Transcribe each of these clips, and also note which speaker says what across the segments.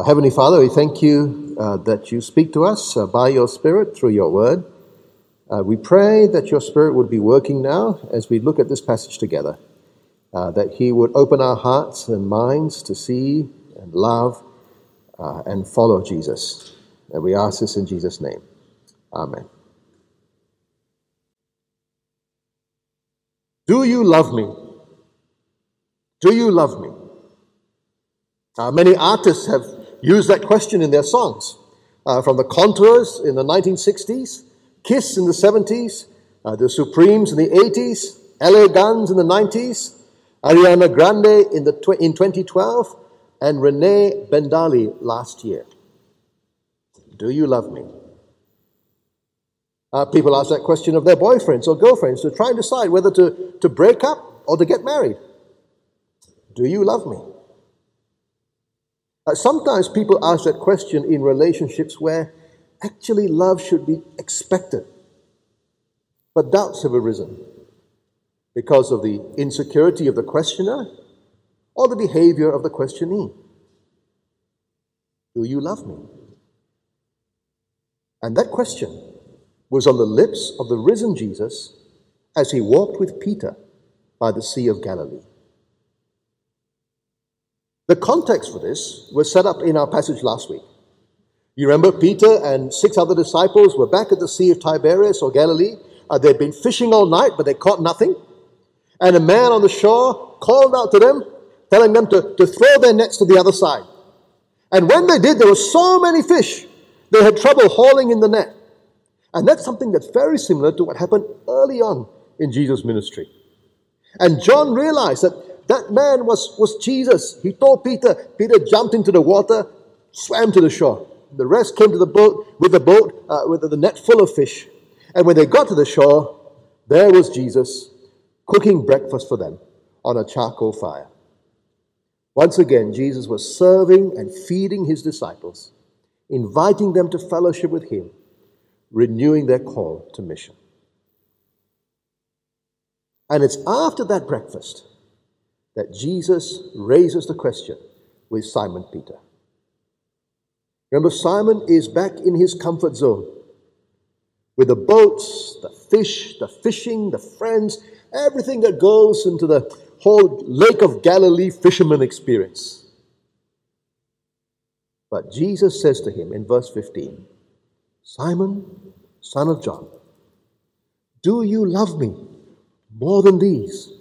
Speaker 1: Uh, Heavenly Father, we thank you uh, that you speak to us uh, by your Spirit through your word. Uh, we pray that your Spirit would be working now as we look at this passage together, uh, that He would open our hearts and minds to see and love uh, and follow Jesus. And we ask this in Jesus' name. Amen. Do you love me? Do you love me? Uh, many artists have used that question in their songs. Uh, from the Contours in the 1960s, Kiss in the 70s, uh, the Supremes in the 80s, LA Guns in the 90s, Ariana Grande in, the tw- in 2012, and Renee Bendali last year. Do you love me? Uh, people ask that question of their boyfriends or girlfriends to try and decide whether to, to break up or to get married. Do you love me? Uh, sometimes people ask that question in relationships where actually love should be expected. But doubts have arisen because of the insecurity of the questioner or the behavior of the questionee. Do you love me? And that question was on the lips of the risen Jesus as he walked with Peter by the Sea of Galilee. The context for this was set up in our passage last week. You remember Peter and six other disciples were back at the Sea of Tiberias or Galilee. Uh, they'd been fishing all night, but they caught nothing. And a man on the shore called out to them, telling them to, to throw their nets to the other side. And when they did, there were so many fish, they had trouble hauling in the net. And that's something that's very similar to what happened early on in Jesus' ministry. And John realized that that man was, was Jesus. He told Peter, Peter jumped into the water, swam to the shore. The rest came to the boat with the boat, uh, with the net full of fish. And when they got to the shore, there was Jesus cooking breakfast for them on a charcoal fire. Once again, Jesus was serving and feeding his disciples, inviting them to fellowship with him, renewing their call to mission. And it's after that breakfast that Jesus raises the question with Simon Peter. Remember, Simon is back in his comfort zone with the boats, the fish, the fishing, the friends, everything that goes into the whole Lake of Galilee fisherman experience. But Jesus says to him in verse 15, Simon, son of John, do you love me more than these?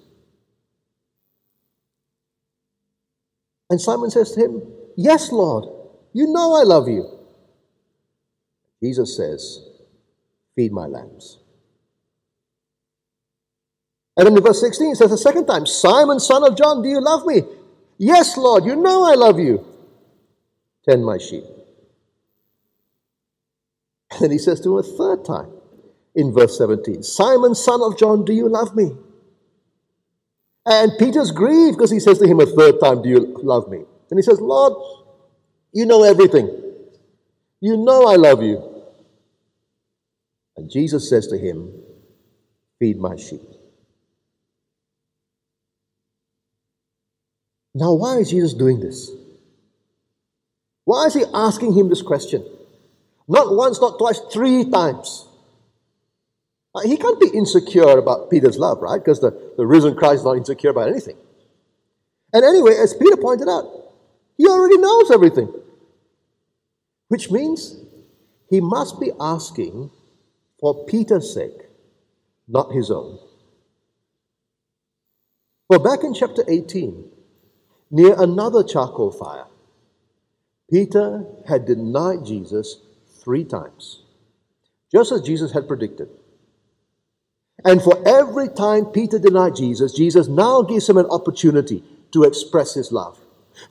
Speaker 1: And Simon says to him, Yes, Lord, you know I love you. Jesus says, Feed my lambs. And then in verse 16 it says a second time, Simon, son of John, do you love me? Yes, Lord, you know I love you. Tend my sheep. And then he says to him a third time in verse 17, Simon, son of John, do you love me? And Peter's grieved because he says to him a third time, Do you love me? And he says, Lord, you know everything. You know I love you. And Jesus says to him, Feed my sheep. Now, why is Jesus doing this? Why is he asking him this question? Not once, not twice, three times. Uh, he can't be insecure about Peter's love, right? Because the, the risen Christ is not insecure about anything. And anyway, as Peter pointed out, he already knows everything. Which means he must be asking for Peter's sake, not his own. Well, back in chapter 18, near another charcoal fire, Peter had denied Jesus three times, just as Jesus had predicted. And for every time Peter denied Jesus, Jesus now gives him an opportunity to express his love.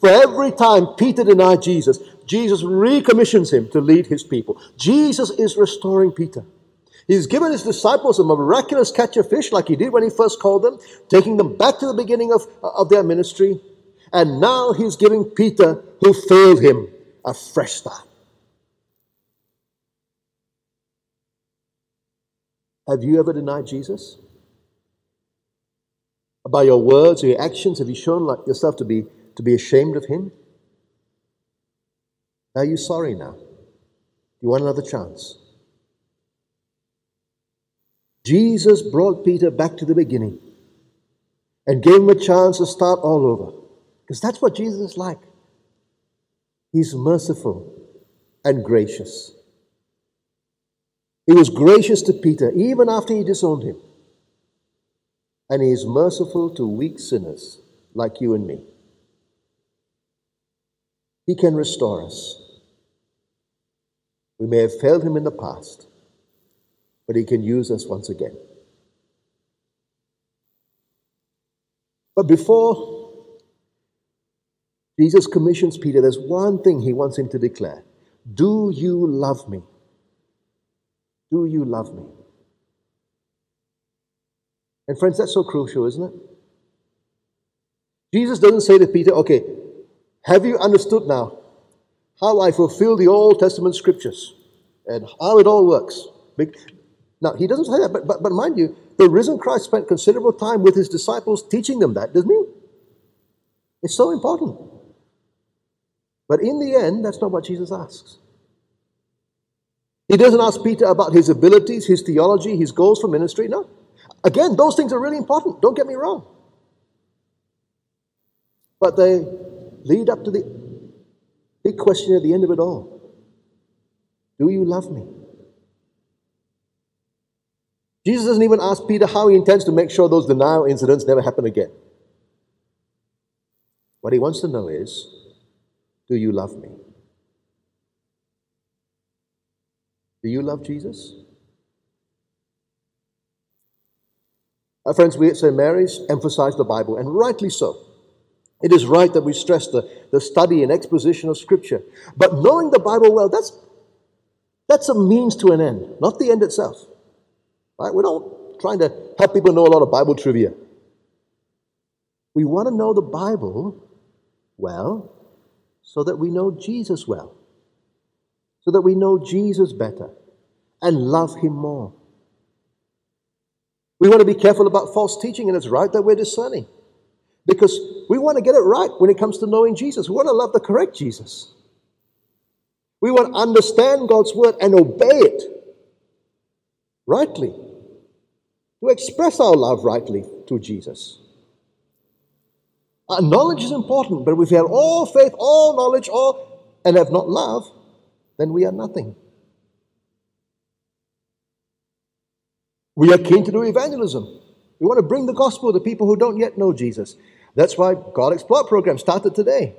Speaker 1: For every time Peter denied Jesus, Jesus recommissions him to lead his people. Jesus is restoring Peter. He's given his disciples a miraculous catch of fish, like he did when he first called them, taking them back to the beginning of, of their ministry. And now he's giving Peter, who failed him, a fresh start. Have you ever denied Jesus? By your words or your actions, have you shown like yourself to be, to be ashamed of him? Are you sorry now? You want another chance? Jesus brought Peter back to the beginning and gave him a chance to start all over. Because that's what Jesus is like. He's merciful and gracious. He was gracious to Peter even after he disowned him. And he is merciful to weak sinners like you and me. He can restore us. We may have failed him in the past, but he can use us once again. But before Jesus commissions Peter, there's one thing he wants him to declare Do you love me? Do you love me? And friends, that's so crucial, isn't it? Jesus doesn't say to Peter, okay, have you understood now how I fulfill the Old Testament scriptures and how it all works? Now, he doesn't say that, but, but, but mind you, the risen Christ spent considerable time with his disciples teaching them that, doesn't he? It's so important. But in the end, that's not what Jesus asks. He doesn't ask Peter about his abilities, his theology, his goals for ministry. No. Again, those things are really important. Don't get me wrong. But they lead up to the big question at the end of it all Do you love me? Jesus doesn't even ask Peter how he intends to make sure those denial incidents never happen again. What he wants to know is Do you love me? Do you love Jesus? Our friends, we at St. Mary's emphasize the Bible, and rightly so. It is right that we stress the, the study and exposition of Scripture. But knowing the Bible well, that's, that's a means to an end, not the end itself. Right? We're not trying to help people know a lot of Bible trivia. We want to know the Bible well so that we know Jesus well so that we know Jesus better and love him more. We want to be careful about false teaching, and it's right that we're discerning because we want to get it right when it comes to knowing Jesus. We want to love the correct Jesus. We want to understand God's word and obey it rightly, to express our love rightly to Jesus. Our knowledge is important, but if we have all faith, all knowledge, all, and have not love, then we are nothing. We are keen to do evangelism. We want to bring the gospel to people who don't yet know Jesus. That's why God Explored program started today.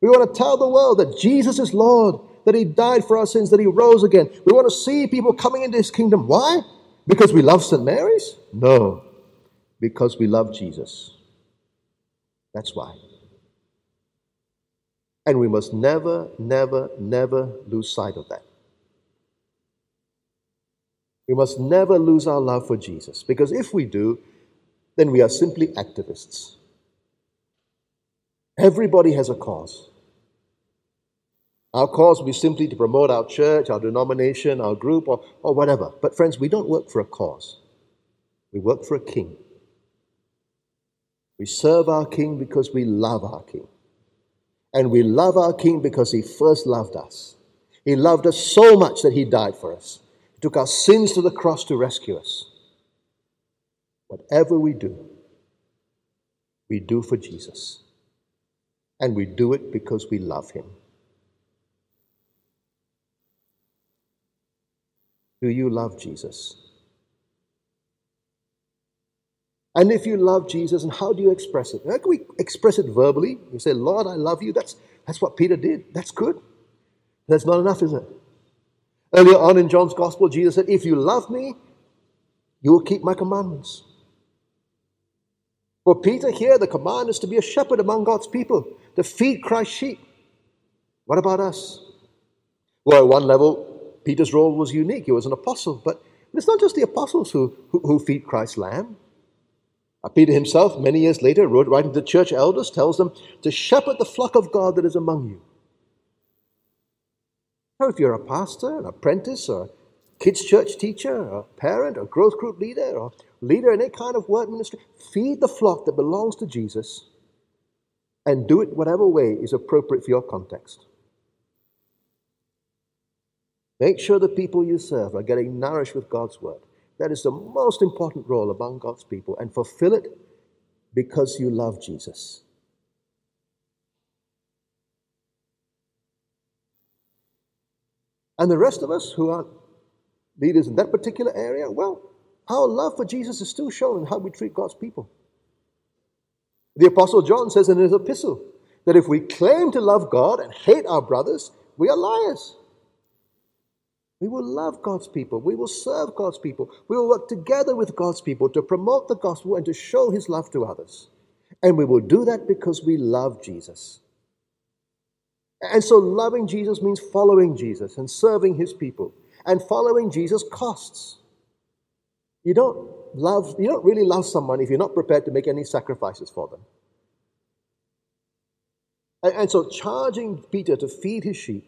Speaker 1: We want to tell the world that Jesus is Lord, that He died for our sins, that He rose again. We want to see people coming into His kingdom. Why? Because we love St. Mary's? No, because we love Jesus. That's why. And we must never, never, never lose sight of that. We must never lose our love for Jesus, because if we do, then we are simply activists. Everybody has a cause. Our cause will be simply to promote our church, our denomination, our group, or, or whatever. But, friends, we don't work for a cause, we work for a king. We serve our king because we love our king. And we love our King because He first loved us. He loved us so much that He died for us. He took our sins to the cross to rescue us. Whatever we do, we do for Jesus. And we do it because we love Him. Do you love Jesus? And if you love Jesus, and how do you express it? How can we express it verbally? You say, Lord, I love you. That's, that's what Peter did. That's good. That's not enough, is it? Earlier on in John's Gospel, Jesus said, If you love me, you will keep my commandments. For Peter here, the command is to be a shepherd among God's people, to feed Christ's sheep. What about us? Well, at one level, Peter's role was unique. He was an apostle, but it's not just the apostles who, who, who feed Christ's lamb. Peter himself, many years later, wrote, writing to church elders, tells them to shepherd the flock of God that is among you. Now, if you're a pastor, an apprentice, or a kids' church teacher, or a parent, or growth group leader, or leader in any kind of work ministry, feed the flock that belongs to Jesus and do it whatever way is appropriate for your context. Make sure the people you serve are getting nourished with God's word. That is the most important role among God's people, and fulfill it because you love Jesus. And the rest of us who are leaders in that particular area, well, our love for Jesus is still shown in how we treat God's people. The Apostle John says in his epistle that if we claim to love God and hate our brothers, we are liars. We will love God's people. We will serve God's people. We will work together with God's people to promote the gospel and to show his love to others. And we will do that because we love Jesus. And so, loving Jesus means following Jesus and serving his people. And following Jesus costs. You don't love, you don't really love someone if you're not prepared to make any sacrifices for them. And, and so, charging Peter to feed his sheep,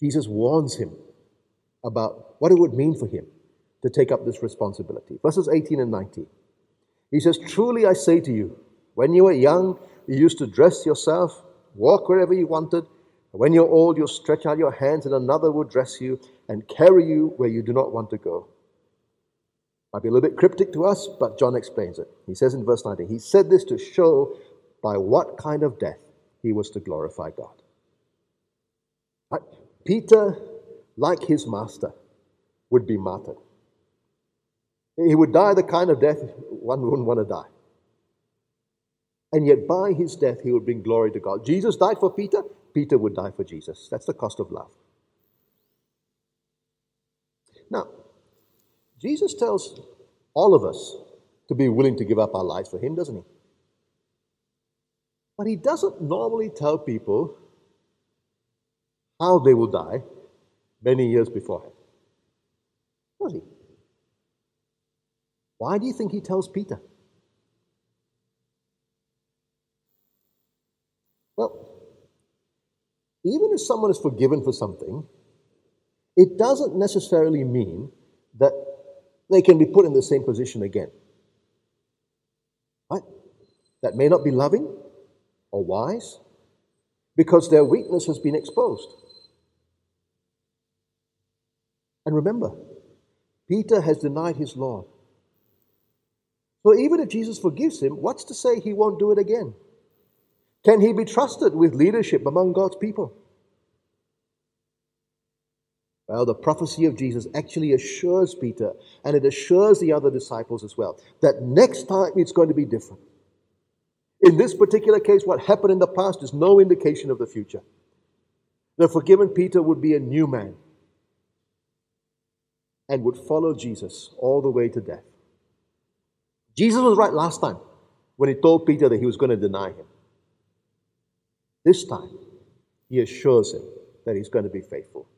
Speaker 1: Jesus warns him about what it would mean for him to take up this responsibility. Verses 18 and 19. He says, Truly I say to you, when you were young, you used to dress yourself, walk wherever you wanted. When you're old, you'll stretch out your hands, and another will dress you and carry you where you do not want to go. Might be a little bit cryptic to us, but John explains it. He says in verse 19, He said this to show by what kind of death he was to glorify God. Peter, like his master, would be martyred. He would die the kind of death one wouldn't want to die. And yet, by his death, he would bring glory to God. Jesus died for Peter, Peter would die for Jesus. That's the cost of love. Now, Jesus tells all of us to be willing to give up our lives for him, doesn't he? But he doesn't normally tell people how they will die many years beforehand. Does he? Why do you think he tells Peter? Well, even if someone is forgiven for something, it doesn't necessarily mean that they can be put in the same position again. Right? That may not be loving or wise because their weakness has been exposed. And remember, Peter has denied his Lord. So even if Jesus forgives him, what's to say he won't do it again? Can he be trusted with leadership among God's people? Well, the prophecy of Jesus actually assures Peter, and it assures the other disciples as well, that next time it's going to be different. In this particular case, what happened in the past is no indication of the future. The forgiven Peter would be a new man and would follow Jesus all the way to death. Jesus was right last time when he told Peter that he was going to deny him. This time, he assures him that he's going to be faithful.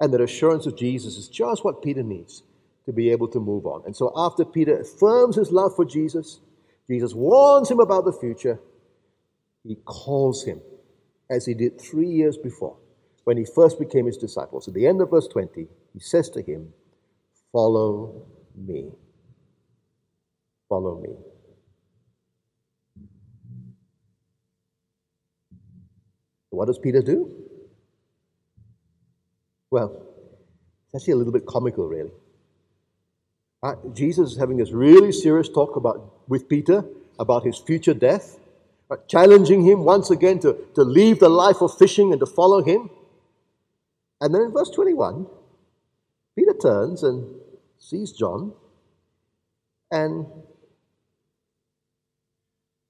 Speaker 1: And that assurance of Jesus is just what Peter needs to be able to move on. And so, after Peter affirms his love for Jesus, Jesus warns him about the future, he calls him, as he did three years before when he first became his disciples. At the end of verse 20, he says to him, Follow me. Follow me. What does Peter do? Well, it's actually a little bit comical, really. Uh, Jesus is having this really serious talk about with Peter about his future death, uh, challenging him once again to, to leave the life of fishing and to follow him. And then in verse 21, Peter turns and sees John, and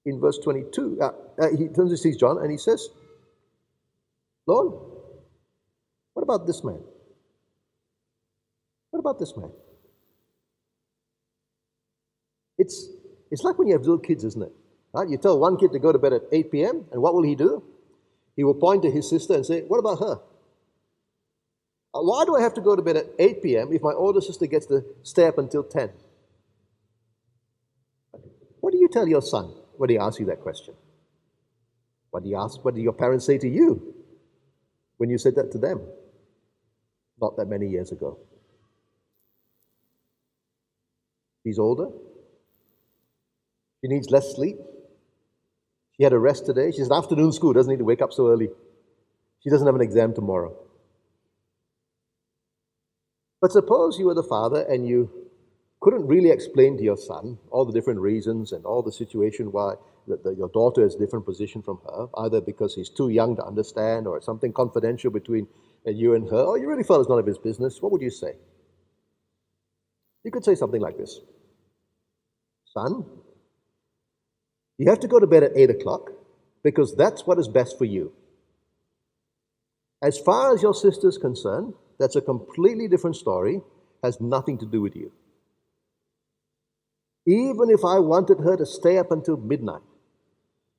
Speaker 1: in verse 22, uh, uh, he turns and sees John and he says, Lord, what about this man? What about this man? It's, it's like when you have little kids, isn't it? Right? You tell one kid to go to bed at 8 p.m., and what will he do? He will point to his sister and say, What about her? Uh, why do I have to go to bed at 8 p.m. if my older sister gets to stay up until 10? What do you tell your son when he asks you that question? What do you ask? What do your parents say to you? when you said that to them not that many years ago. She's older. She needs less sleep. She had a rest today. She's an afternoon school, doesn't need to wake up so early. She doesn't have an exam tomorrow. But suppose you were the father and you couldn't really explain to your son all the different reasons and all the situation why that your daughter is a different position from her, either because he's too young to understand or something confidential between uh, you and her, or you really felt it's none of his business, what would you say? You could say something like this Son, you have to go to bed at 8 o'clock because that's what is best for you. As far as your sister's concerned, that's a completely different story, has nothing to do with you. Even if I wanted her to stay up until midnight,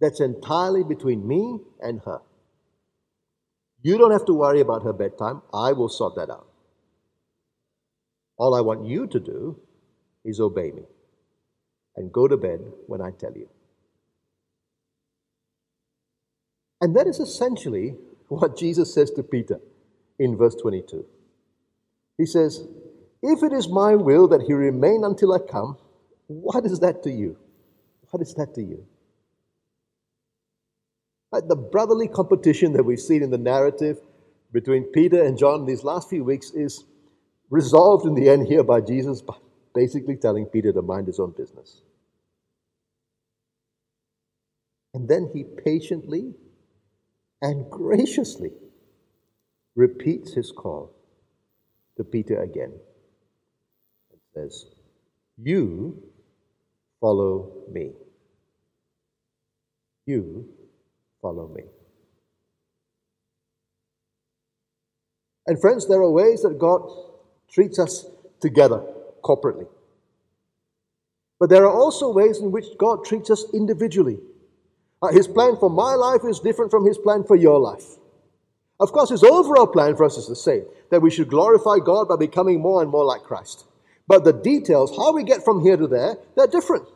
Speaker 1: that's entirely between me and her. You don't have to worry about her bedtime. I will sort that out. All I want you to do is obey me and go to bed when I tell you. And that is essentially what Jesus says to Peter in verse 22. He says, If it is my will that he remain until I come, what is that to you? What is that to you? The brotherly competition that we've seen in the narrative between Peter and John these last few weeks is resolved in the end here by Jesus basically telling Peter to mind his own business. And then he patiently and graciously repeats his call to Peter again and says, You follow me. You follow me. And friends, there are ways that God treats us together corporately. But there are also ways in which God treats us individually. Uh, his plan for my life is different from His plan for your life. Of course, His overall plan for us is the same that we should glorify God by becoming more and more like Christ. But the details, how we get from here to there, they're different.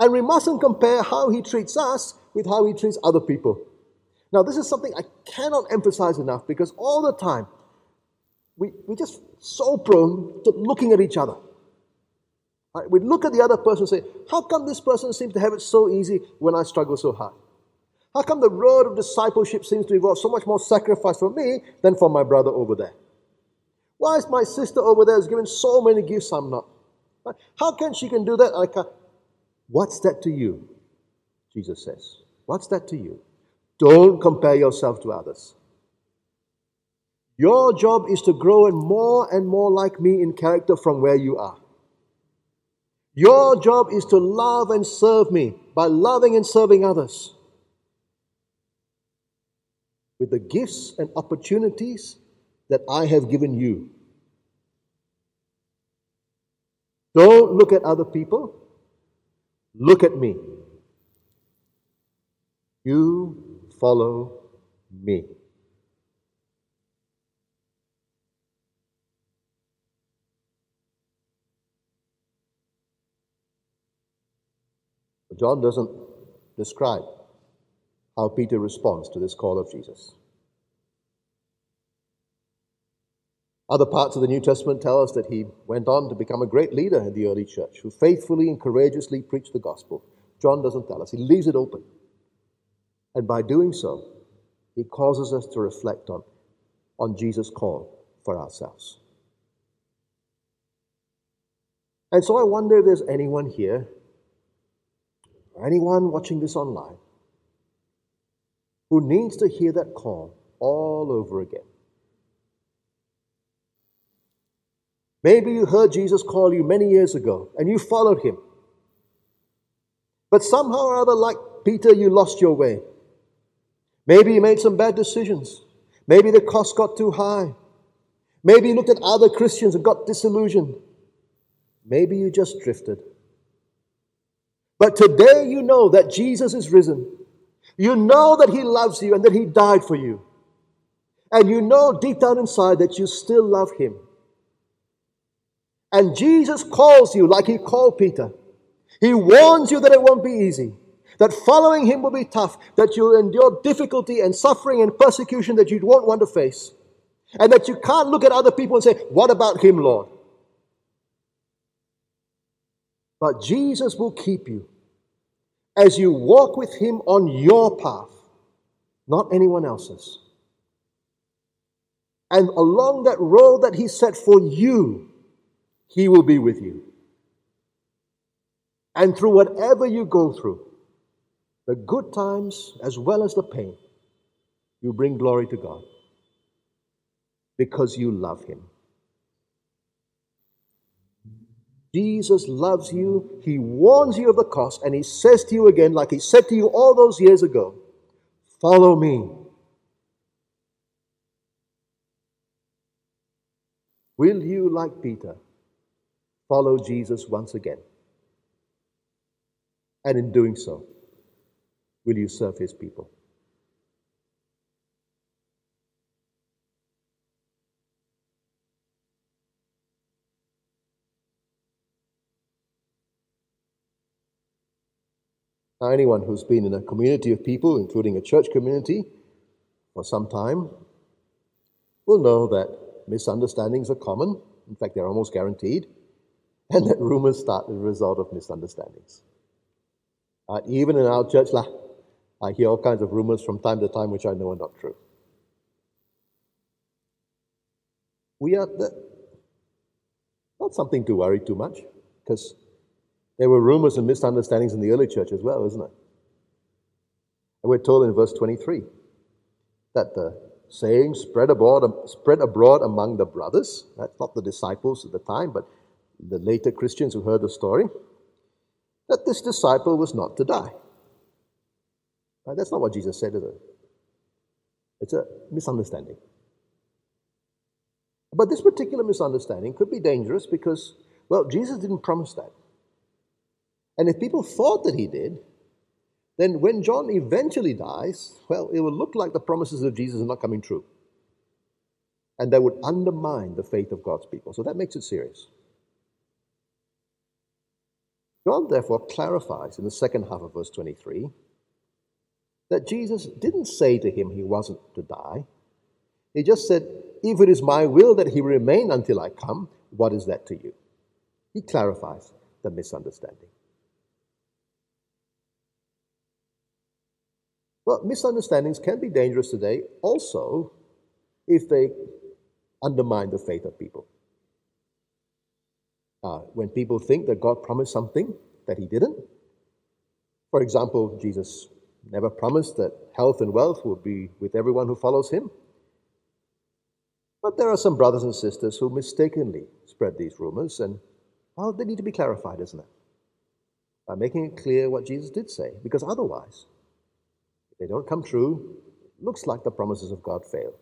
Speaker 1: And we mustn't compare how He treats us with how He treats other people. Now, this is something I cannot emphasize enough because all the time we, we're just so prone to looking at each other. Right? We look at the other person and say, How come this person seems to have it so easy when I struggle so hard? How come the road of discipleship seems to involve so much more sacrifice for me than for my brother over there? Why is my sister over there is given so many gifts I'm not? How can she can do that? I can't. What's that to you? Jesus says. What's that to you? Don't compare yourself to others. Your job is to grow and more and more like me in character from where you are. Your job is to love and serve me by loving and serving others. With the gifts and opportunities that I have given you. Don't look at other people, look at me. You follow me. John doesn't describe how Peter responds to this call of Jesus. Other parts of the New Testament tell us that he went on to become a great leader in the early church who faithfully and courageously preached the gospel. John doesn't tell us, he leaves it open. And by doing so, he causes us to reflect on, on Jesus' call for ourselves. And so I wonder if there's anyone here or anyone watching this online who needs to hear that call all over again. Maybe you heard Jesus call you many years ago and you followed him. But somehow or other, like Peter, you lost your way. Maybe you made some bad decisions. Maybe the cost got too high. Maybe you looked at other Christians and got disillusioned. Maybe you just drifted. But today you know that Jesus is risen. You know that He loves you and that He died for you. And you know deep down inside that you still love Him. And Jesus calls you like He called Peter. He warns you that it won't be easy, that following Him will be tough, that you'll endure difficulty and suffering and persecution that you won't want to face, and that you can't look at other people and say, What about Him, Lord? But Jesus will keep you as you walk with Him on your path not anyone else's. And along that road that He set for you, He will be with you. And through whatever you go through, the good times as well as the pain, you bring glory to God because you love Him. Jesus loves you. He warns you of the cost, and He says to you again, like He said to you all those years ago, Follow me. Will you, like Peter, follow Jesus once again? And in doing so, will you serve his people? Anyone who's been in a community of people, including a church community, for some time, will know that misunderstandings are common. In fact, they're almost guaranteed. And that rumors start as a result of misunderstandings. Uh, even in our church, I hear all kinds of rumors from time to time which I know are not true. We are the, not something to worry too much, because there were rumors and misunderstandings in the early church as well, isn't it? And we're told in verse 23 that the saying spread abroad, spread abroad among the brothers. That's not the disciples at the time, but the later Christians who heard the story. That this disciple was not to die. Right? That's not what Jesus said, is it? It's a misunderstanding. But this particular misunderstanding could be dangerous because, well, Jesus didn't promise that. And if people thought that he did, then when John eventually dies, well, it will look like the promises of Jesus are not coming true. And that would undermine the faith of God's people. So that makes it serious. John therefore clarifies in the second half of verse 23 that Jesus didn't say to him he wasn't to die. He just said, If it is my will that he remain until I come, what is that to you? He clarifies the misunderstanding. Well, misunderstandings can be dangerous today also if they undermine the faith of people. Uh, when people think that God promised something that He didn't. For example, Jesus never promised that health and wealth will be with everyone who follows Him. But there are some brothers and sisters who mistakenly spread these rumors, and well, they need to be clarified, isn't it? By making it clear what Jesus did say, because otherwise, they don't come true, looks like the promises of God fail,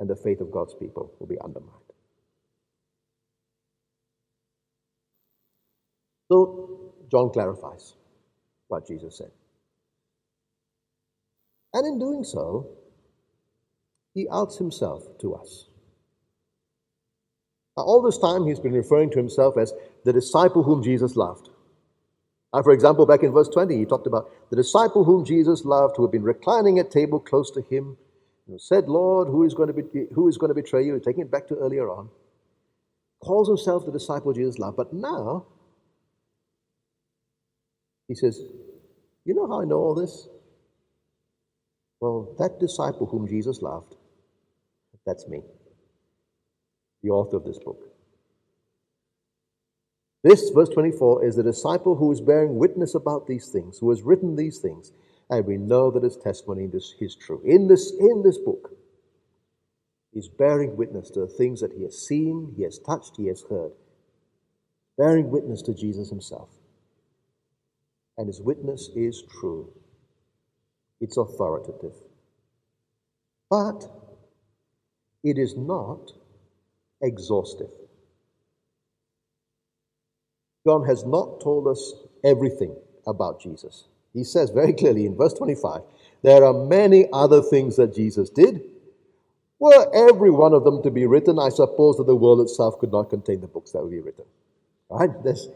Speaker 1: and the faith of God's people will be undermined. So, John clarifies what Jesus said. And in doing so, he outs himself to us. Now, all this time, he's been referring to himself as the disciple whom Jesus loved. Uh, for example, back in verse 20, he talked about the disciple whom Jesus loved, who had been reclining at table close to him, and said, Lord, who is going to, be, who is going to betray you? Taking it back to earlier on. Calls himself the disciple Jesus loved. But now, he says, You know how I know all this? Well, that disciple whom Jesus loved, that's me, the author of this book. This, verse 24, is the disciple who is bearing witness about these things, who has written these things, and we know that his testimony is true. In this, in this book, he's bearing witness to the things that he has seen, he has touched, he has heard, bearing witness to Jesus himself. And his witness is true, it's authoritative. But it is not exhaustive. John has not told us everything about Jesus. He says very clearly in verse 25 there are many other things that Jesus did. Were every one of them to be written, I suppose that the world itself could not contain the books that would be written. Right? There's,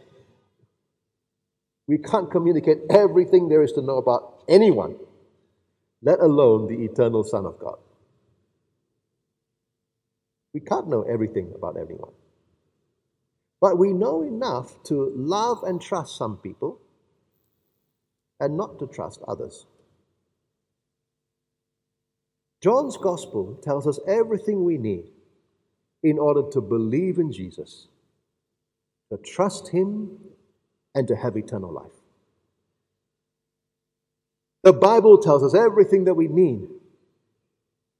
Speaker 1: we can't communicate everything there is to know about anyone, let alone the eternal Son of God. We can't know everything about everyone. But we know enough to love and trust some people and not to trust others. John's gospel tells us everything we need in order to believe in Jesus, to trust Him, and to have eternal life. The Bible tells us everything that we need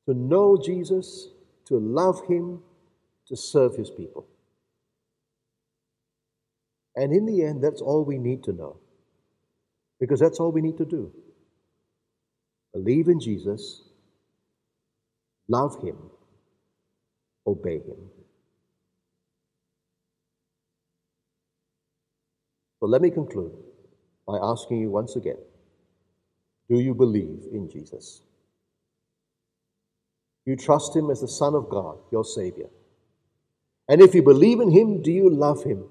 Speaker 1: to know Jesus, to love Him, to serve His people. And in the end, that's all we need to know. Because that's all we need to do. Believe in Jesus, love Him, obey Him. So let me conclude by asking you once again do you believe in Jesus? You trust Him as the Son of God, your Savior? And if you believe in Him, do you love Him?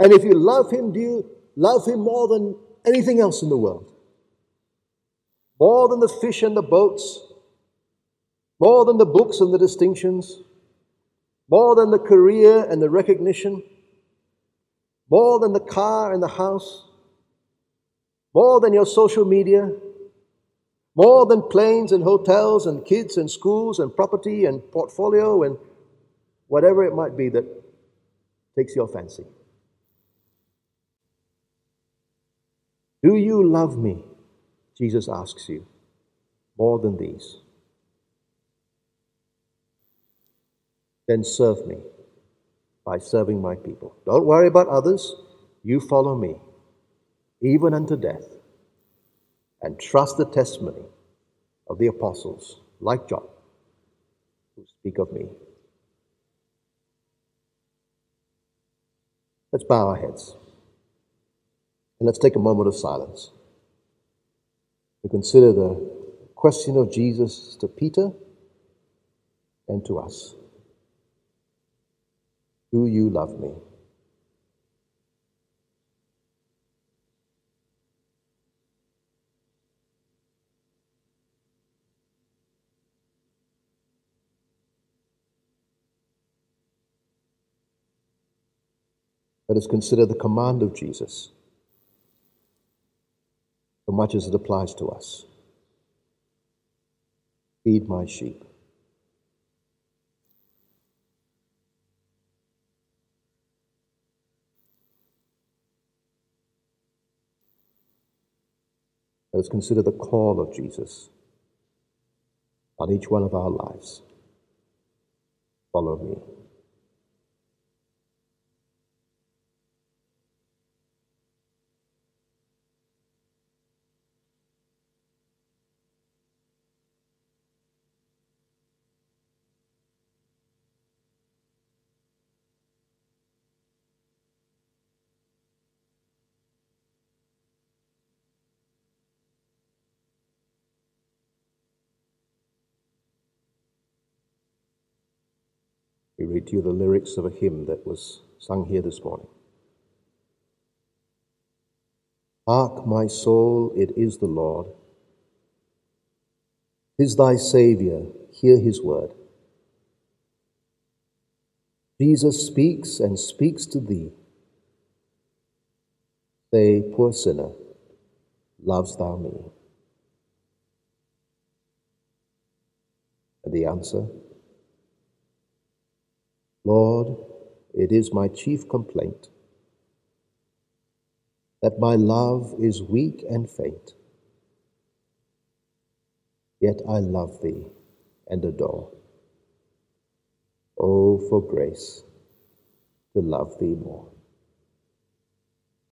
Speaker 1: And if you love Him, do you love Him more than anything else in the world? More than the fish and the boats? More than the books and the distinctions? More than the career and the recognition? More than the car and the house? More than your social media? More than planes and hotels and kids and schools and property and portfolio and whatever it might be that takes your fancy. Do you love me? Jesus asks you, more than these. Then serve me by serving my people. Don't worry about others. You follow me, even unto death, and trust the testimony of the apostles, like John, who speak of me. Let's bow our heads. And let's take a moment of silence to consider the question of Jesus to Peter and to us Do you love me? Let us consider the command of Jesus so much as it applies to us. Feed my sheep. Let us consider the call of Jesus on each one of our lives. Follow me. We read to you the lyrics of a hymn that was sung here this morning. Hark, my soul, it is the Lord. Is thy Saviour, hear his word. Jesus speaks and speaks to thee. Say, poor sinner, loves thou me? And the answer, Lord, it is my chief complaint that my love is weak and faint. Yet I love thee and adore. Oh, for grace to love thee more.